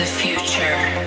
the future.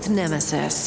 With Nemesis.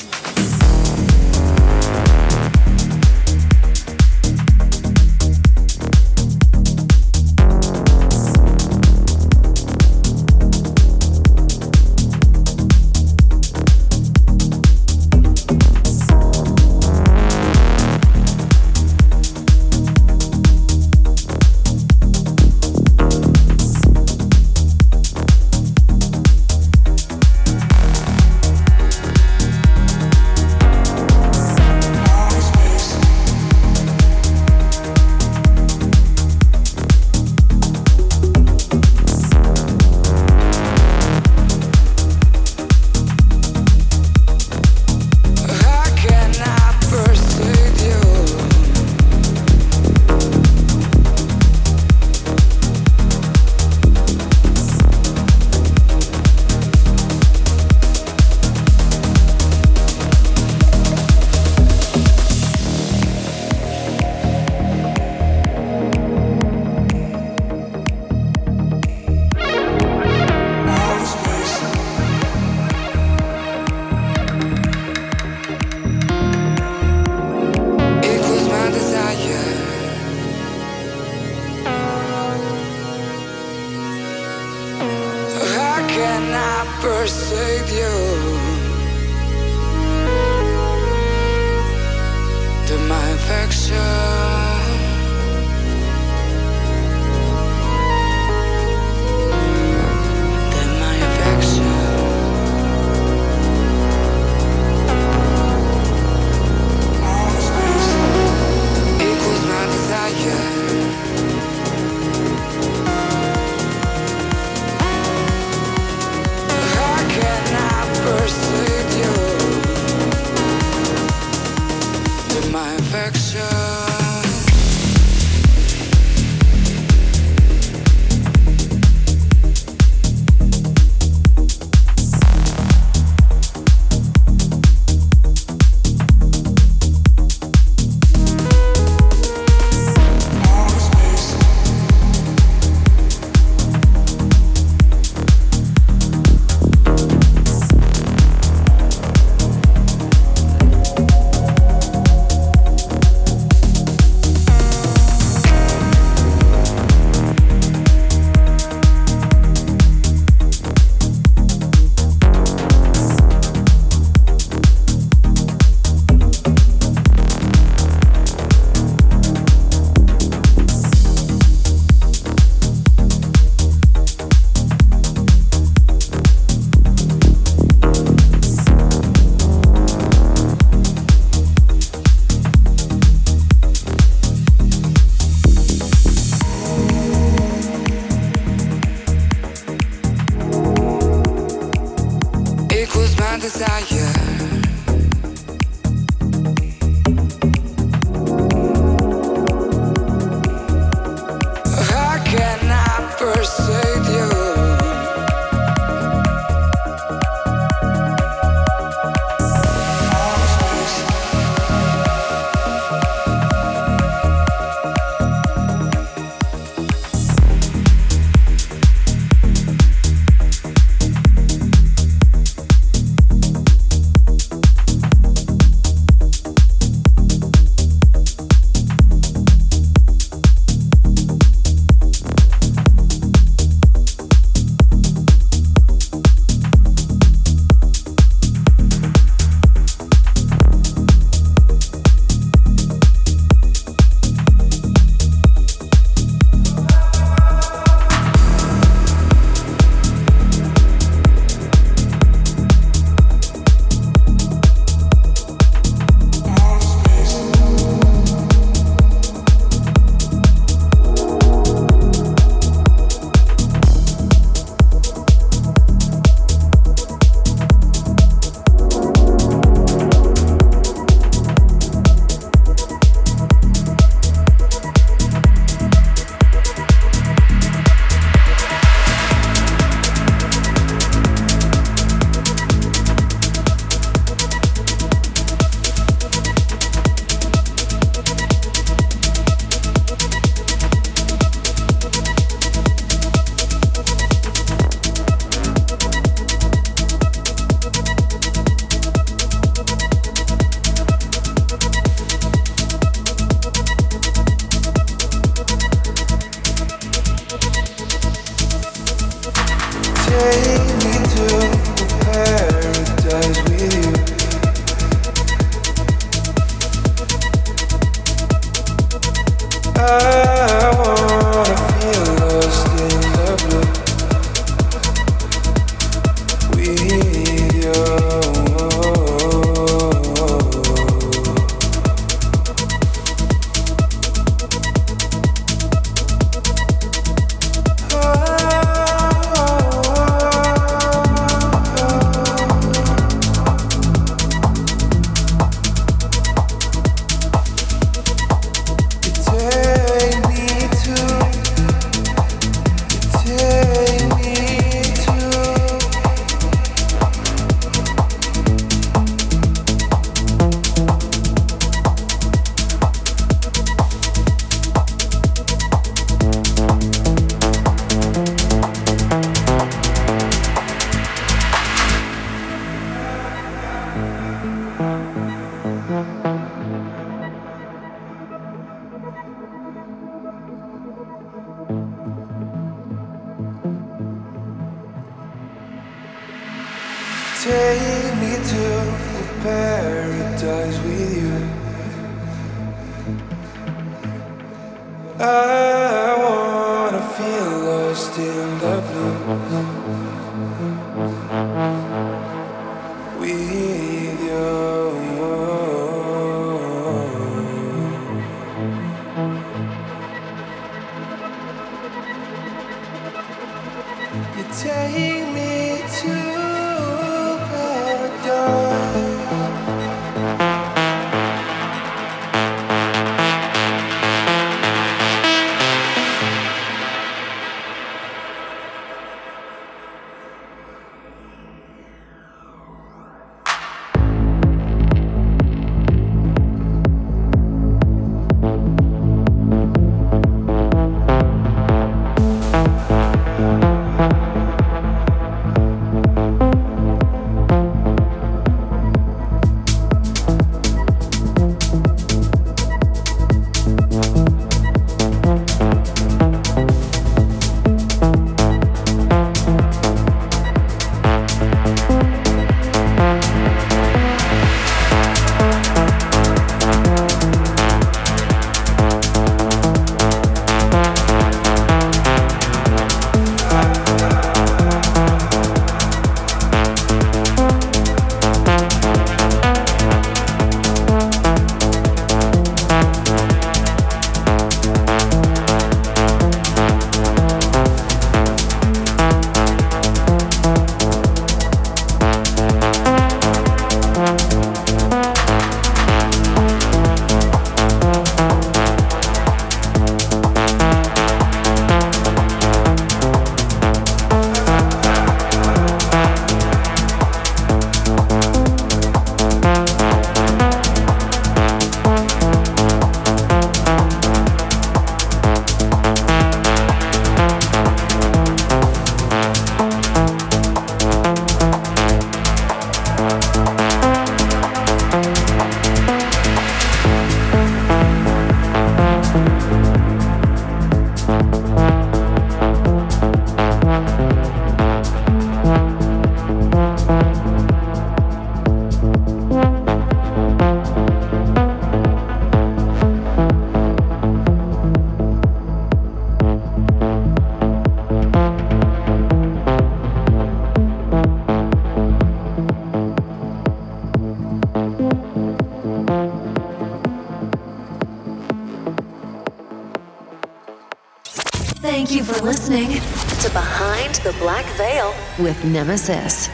Nemesis.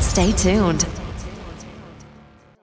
Stay tuned.